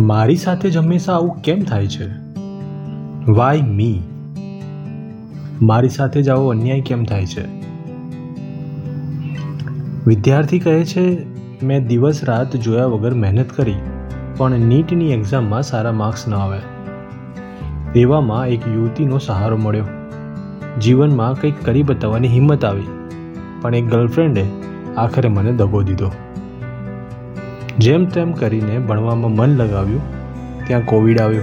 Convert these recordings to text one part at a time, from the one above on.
મારી સાથે જ હંમેશા આવું કેમ થાય છે? વાય મી મારી સાથે જ આવો અન્યાય કેમ થાય છે? વિદ્યાર્થી કહે છે, મેં દિવસ રાત જોયા વગર મહેનત કરી, પણ નીટની એક્ઝામમાં સારા માર્ક્સ ન આવે. એવામાં એક યુવતીનો સહારો મળ્યો. જીવનમાં કંઈક કરી બતાવવાની હિંમત આવી, પણ એક ગર્લફ્રેન્ડે આખરે મને દગો દીધો. જેમ તેમ કરીને ભણવામાં મન લગાવ્યું, ત્યાં કોવિડ આવ્યો.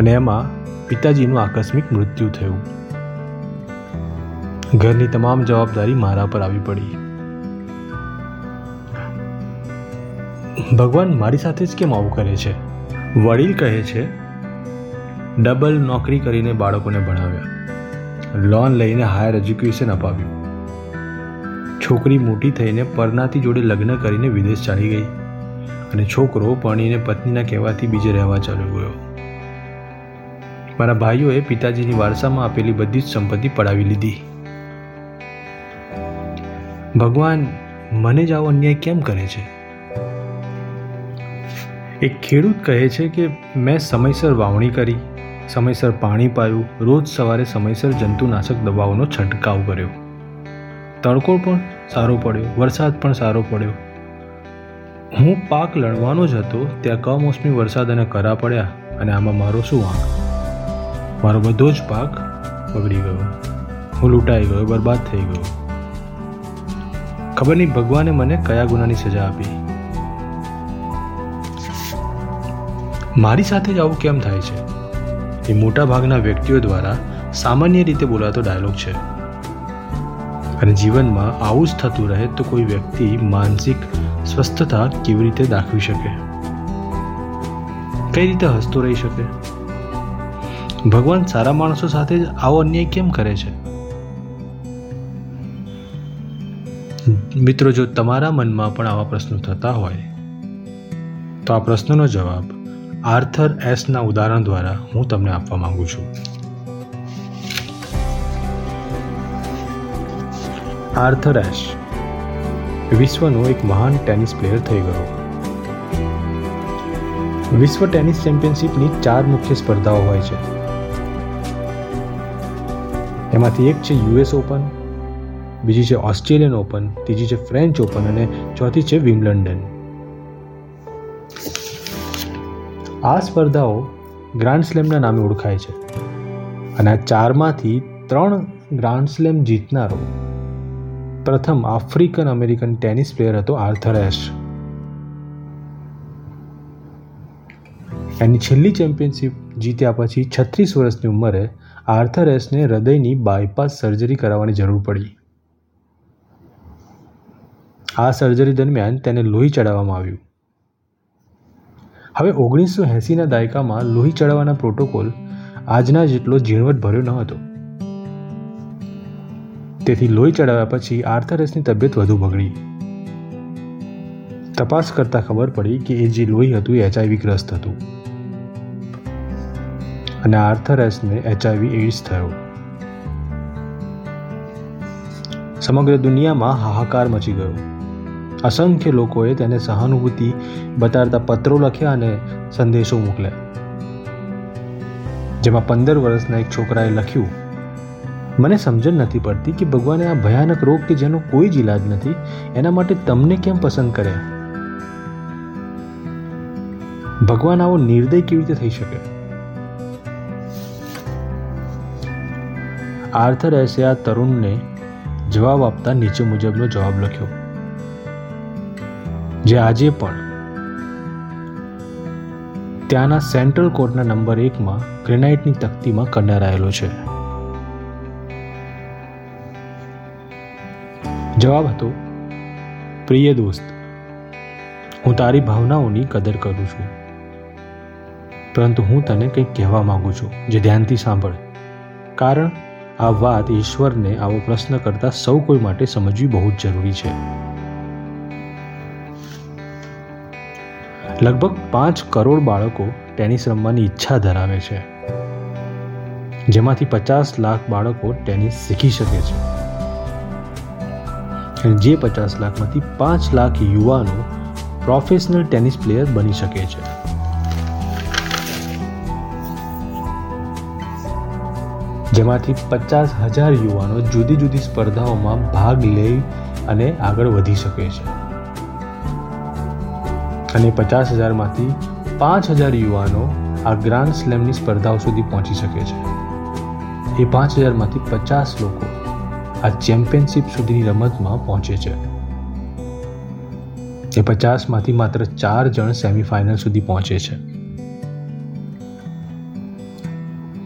અને એમાં પિતાજીનું આકસ્મિક મૃત્યુ થયું. ઘરની તમામ જવાબદારી મારા પર આવી પડી. ભગવાન મારી સાથે જ કેમ આવું કરે છે? વડીલ કહે છે, ડબલ નોકરી કરીને બાળકોને ભણાવ્યા. લોન લઈને હાયર એજ્યુકેશન અપાવ્યું. છોકરી મોટી થઈને પરનાથી જોડે લગ્ન કરીને વિદેશ ચાલી ગઈ અને છોકરો પરણીને પત્નીના કહેવાથી બીજે રહેવા ચાલ્યો ગયો. મારા ભાઈઓએ પિતાજીની વારસામાં આપેલી બધી જ સંપત્તિ પડાવી લીધી. ભગવાન, મને જ આવો અન્યાય કેમ કરે છે? એક ખેડૂત કહે છે કે, મેં સમયસર વાવણી કરી, સમયસર પાણી પાયું, રોજ સવારે સમયસર જંતુનાશક દવાઓનો છંટકાવ કર્યો. તડકો પણ સારો પડ્યો. વરસાદ પણ સારો પડ્યો. હું પાક લણવાનો જ હતો, ત્યાં કમોસમી વરસાદ અને કરા પડ્યા અને આમાં મારો શું વાંક મારો બધો જ પાક બગડી ગયો. હું લૂંટાઈ ગયો, બરબાદ થઈ ગયો. ખબર નહીં ભગવાને મને કયા ગુનાની સજા આપી. મારી સાથે જ આવું કેમ થાય છે? એ મોટા ભાગના વ્યક્તિઓ દ્વારા સામાન્ય રીતે બોલાતો ડાયલોગ છે. અને જીવનમાં આવું જ થતું રહે તો કોઈ વ્યક્તિ માનસિક સ્વસ્થતા કેવી રીતે દાખવી શકે? કઈ રીતે હસતો રહી શકે? ભગવાન સારા માણસો સાથે જ આવો અન્યાય કેમ કરે છે? મિત્રો, જો તમારા મનમાં પણ આવા પ્રશ્નો થતા હોય, તો આ પ્રશ્નનો જવાબ આર્થર એસના ઉદાહરણ દ્વારા હું તમને આપવા માંગુ છું. Arthur Ashe. વિશ્વનો એક મહાન ટેનિસ પ્લેયર થઈ ગયો. વિશ્વ ટેનિસ ચેમ્પિયનશિપની ચાર મુખ્ય સ્પર્ધાઓ હોય છે. એમાંથી એક છે યુએસ ઓપન, બીજી છે ઓસ્ટ્રેલિયન ઓપન, ત્રીજી છે ફ્રેન્ચ ઓપન અને ચોથી છે વિમ્બલન્ડન આ સ્પર્ધાઓ ગ્રાન્ડ સ્લેમના નામે ઓળખાય છે. અને આ ચારમાંથી ત્રણ ગ્રાન્ડ સ્લેમ જીતનારો પ્રથમ આફ્રિકન અમેરિકન ટેનિસ પ્લેયર હતો આર્થર એશ. એની છેલ્લી ચેમ્પિયનશિપ જીત્યા પછી છત્રીસ વર્ષની ઉંમરે આર્થર એસને હૃદયની બાયપાસ સર્જરી કરાવવાની જરૂર પડી. આ સર્જરી દરમિયાન તેને લોહી ચડાવવામાં આવ્યું. હવે ઓગણીસો એંસીના દાયકામાં લોહી ચડાવવાના પ્રોટોકોલ આજના જેટલો ઝીણવટ ભર્યો ન હતો. તેથી લોહી ચડાવ્યા પછી આર્થરસની તબિયત વધુ બગડી. તપાસ કરતા ખબર પડી કે એ જે લોહી હતું એ એચઆઈવી ગ્રસ્ત હતું. અને આર્થરસને એચઆઈવી એઇડ્સ થયો. સમગ્ર દુનિયામાં હાહાકાર મચી ગયો. અસંખ્ય લોકોએ તેને સહાનુભૂતિ બતાડતા પત્રો લખ્યા અને સંદેશો મોકલ્યા. જેમાં પંદર વર્ષના એક છોકરાએ લખ્યું મને સમજણ નથી પડતી કે ભગવાને આ ભયાનક રોગ કે જેનો કોઈ જ ઈલાજ નથી, એના માટે તમને કેમ પસંદ કર્યા? ભગવાન આવો નિર્દય કેવી રીતે થઈ શકે? આર્થર એસે આ તરુણને જવાબ આપતા નીચે મુજબનો જવાબ લખ્યો. જે આજે પણ ત્યાંના સેન્ટ્રલ કોર્ટના નંબર એકમાં ગ્રેનાઇટની તકતીમાં કંડારાયેલો છે. જવાબ હતો, પ્રિય દોસ્ત, હું તારી ભાવનાઓની કદર કરું છું. પરંતુ હું તને કંઈક કહેવા માંગુ છું, જે ધ્યાનથી સાંભળ. કારણ આ વાત ઈશ્વરને આવો પ્રશ્ન કરતા સૌ કોઈ માટે સમજવી બહુ જ જરૂરી છે. લગભગ પાંચ કરોડ બાળકો ટેનિસ રમવાની ઈચ્છા ધરાવે છે, જેમાંથી પચાસ લાખ બાળકો ટેનિસ શીખી શકે છે. જે પચાસ લાખમાંથી પાંચ લાખ યુવાનો પ્રોફેશનલ ટેનિસ પ્લેયર બની શકે છે. જેમાંથી પચાસ હજાર યુવાનો જુદી જુદી સ્પર્ધાઓમાં ભાગ લઈ અને આગળ વધી શકે છે. અને પચાસ હજારમાંથી પાંચ હજાર યુવાનો આ ગ્રાન્ડ સ્લેમની સ્પર્ધાઓ સુધી પહોંચી શકે છે. એ પાંચ હજારમાંથી પચાસ લોકો આ ચેમ્પિયનશિપ સુધીની રમતમાં પહોંચે છે. તે પચાસમાંથી માત્ર ચાર જણ સેમિફાઇનલ સુધી પહોંચે છે.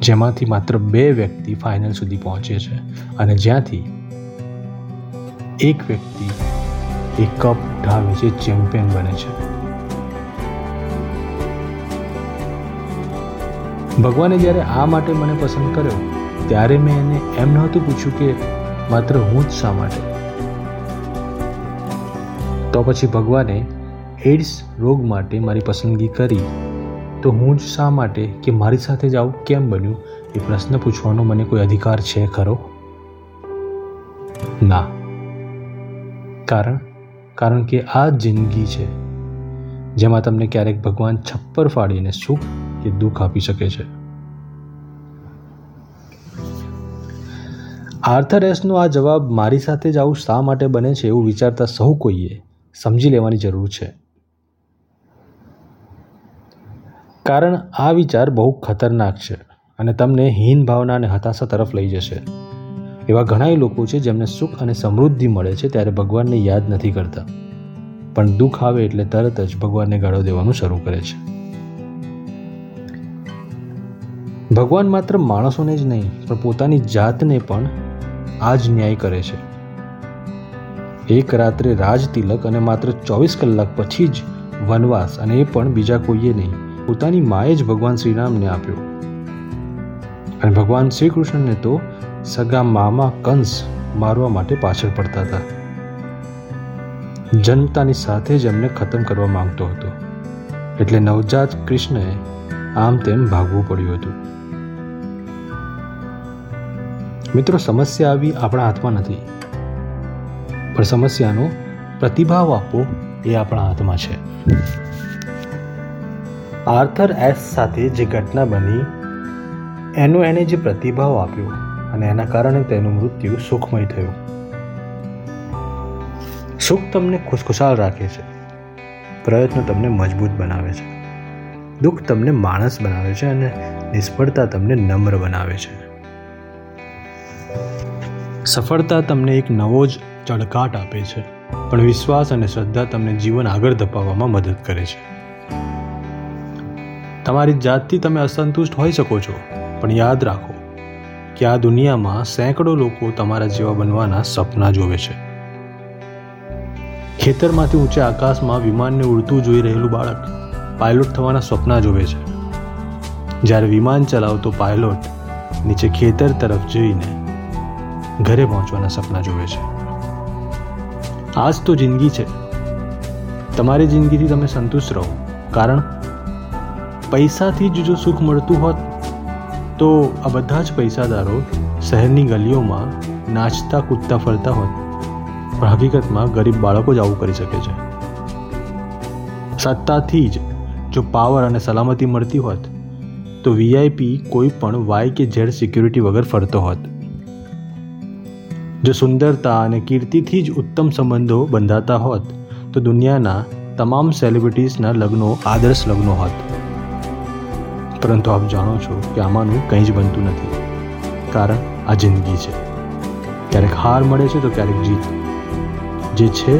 જેમાંથી માત્ર બે વ્યક્તિ ફાઇનલ સુધી પહોંચે છે અને જ્યાંથી એક વ્યક્તિ એ કપ ઢાવે છે ચેમ્પિયન બને છે. ભગવાને જ્યારે આ માટે મને પસંદ કર્યો, ત્યારે મેં એને એમ નહોતું પૂછ્યું કે માત્ર હું જ શા માટે? તો પછી ભગવાને એડ્સ રોગ માટે મારી પસંદગી કરી. તો હું જ શા માટે કે મારી સાથે જ આવું કેમ બન્યું? એ પ્રશ્ન પૂછવાનો મને કોઈ અધિકાર છે ખરો? ના. કારણ કારણ કે આ જિંદગી છે, જેમાં તમને ક્યારેક ભગવાન છપ્પર ફાડીને સુખ કે દુઃખ આપી શકે છે. આર્થર એસનો આ જવાબ મારી સાથે જ આવું શા માટે બને છે એવું વિચારતા સૌ કોઈએ સમજી લેવાની જરૂર છે. કારણ આ વિચાર બહુ ખતરનાક છે અને તમને હીન ભાવના અને હતાશા તરફ લઈ જશે. એવા ઘણા લોકો છે જેમને સુખ અને સમૃદ્ધિ મળે છે ત્યારે ભગવાનને યાદ નથી કરતા. પણ દુઃખ આવે એટલે તરત જ ભગવાનને ગાળો દેવાનું શરૂ કરે છે. ભગવાન માત્ર માણસોને જ નહીં, પણ પોતાની જાતને પણ આ જ ન્યાય કરે છે. એક રાત્રે રાજ તિલક અને માત્ર ચોવીસ કલાક પછી જ વનવાસ અને એ પણ બીજા કોઈએ નહીં. પોતાની માએ જ ભગવાન શ્રીરામને આપ્યો. અને ભગવાન શ્રી કૃષ્ણને તો સગા મામા કંસ મારવા માટે પાછળ પડતા હતા. જન્મતાની સાથે જ એમને ખતમ કરવા માંગતો હતો. એટલે નવજાત કૃષ્ણએ આમ તેમ ભાગવું પડ્યું હતું. મિત્રો, સમસ્યા આવી આપણા હાથમાં નથી. પણ સમસ્યાનો પ્રતિભાવ આપવો એ આપણા હાથમાં છે. આર્થર એસ સાથે જે ઘટના બની, એનો એને જે પ્રતિભાવ આપ્યો અને એના કારણે તેનું મૃત્યુ સુખમય થયું. સુખ તમને ખુશખુશાલ રાખે છે. પ્રયત્નો તમને મજબૂત બનાવે છે. દુઃખ તમને માણસ બનાવે છે અને નિષ્ફળતા તમને નમ્ર બનાવે છે. સફળતા તમને એક નવો જ ચળકાટ આપે છે. પણ વિશ્વાસ અને શ્રદ્ધા તમને જીવન આગળ ધપાવવામાં મદદ કરે છે. તમારી જાતથી તમે અસંતુષ્ટ હોઈ શકો છો, પણ યાદ રાખો કે આ દુનિયામાં સેંકડો લોકો તમારા જેવા બનવાના સપના જોવે છે. ખેતરમાંથી ઊંચા આકાશમાં વિમાનને ઉડતું જોઈ રહેલું બાળક પાયલોટ થવાના સપના જોવે છે. જ્યારે વિમાન ચલાવતો પાયલોટ નીચે ખેતર તરફ જઈને ઘરે પહોંચવાના સપના જોવે છે. આ જ તો જિંદગી છે. તમારી જિંદગીથી તમે સંતુષ્ટ રહો. કારણ પૈસાથી જ જો સુખ મળતું હોત, તો આ બધા જ પૈસાદારો શહેરની ગલીઓમાં નાચતા, કૂદતા, ફરતા હોત. પણ હકીકતમાં ગરીબ બાળકો જ આવું કરી શકે છે. સત્તાથી જ જો પાવર અને સલામતી મળતી હોત, તો વીઆઈપી કોઈ પણ વાય કે ઝેડ સિક્યુરિટી વગર ફરતો હોત. જો સુંદરતા અને કીર્તિથી જ ઉત્તમ સંબંધો બંધાતા હોત, તો દુનિયાના તમામ સેલિબ્રિટીઝના લગ્નો આદર્શ લગ્નો હોત. પરંતુ આપ જાણો છો કે આમાંનું કંઈ જ બનતું નથી. કારણ આ જિંદગી છે. ક્યારેક હાર મળે છે તો ક્યારેક જીત. જે છે,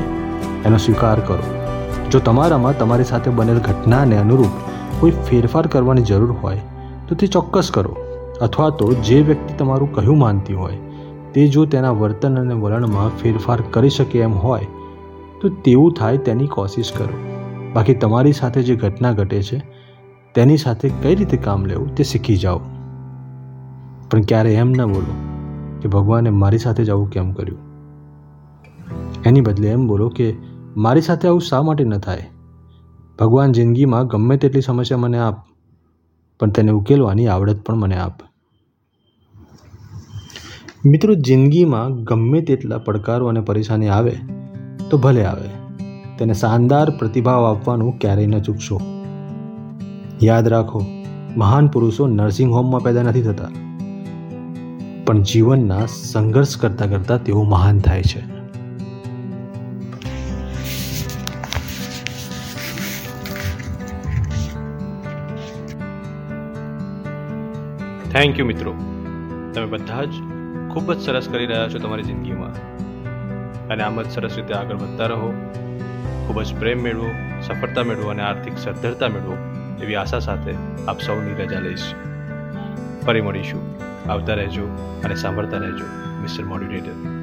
એનો સ્વીકાર કરો. જો તમારામાં તમારી સાથે બનેલ ઘટનાને અનુરૂપ કોઈ ફેરફાર કરવાની જરૂર હોય, તો તે ચોક્કસ કરો. અથવા તો જે વ્યક્તિ તમારું કહ્યું માનતી હોય તે જો તેના વર્તન અને વલણમાં ફેરફાર કરી શકે એમ હોય, તો તેવું થાય તેની કોશિશ કરો. બાકી તમારી સાથે જે ઘટના ઘટે છે, તેની સાથે કઈ રીતે કામ લેવું તે શીખી જાઓ. પણ ક્યારે એમ ન બોલો કે ભગવાને મારી સાથે જ આવું કેમ કર્યું? એની બદલે એમ બોલો કે મારી સાથે આવું શા માટે ન થાય? ભગવાન જિંદગીમાં ગમે તેટલી સમસ્યા મને આપ, પણ તેને ઉકેલવાની આવડત પણ મને આપ. મિત્રો જિંદગીમાં ગમે તેટલા પડકારો અને પરેશાની આવે, તો ભલે આવે. તેને શાનદાર પ્રતિભાવ આપવાનું ક્યારેય ન ચૂકશો. યાદ રાખો, મહાન પુરુષો નર્સિંગ હોમમાં પેદા નથી થતા. પણ જીવનના સંઘર્ષ કરતા કરતા તેઓ મહાન થાય છે. થેન્ક યુ મિત્રો. તમે બધા જ ખૂબ જ સરસ કરી રહ્યા છો તમારી જિંદગીમાં. અને આમ જ સરસ રીતે આગળ વધતા રહો. ખૂબ જ પ્રેમ મેળવો, સફળતા મેળવો અને આર્થિક સદ્ધરતા મેળવો એવી આશા સાથે આપ સૌની રજા લઈશ. ફરી મળીશું. આવતા રહેજો અને સાંભળતા રહેજો, મિસ્ટર મોડ્યુલેટર.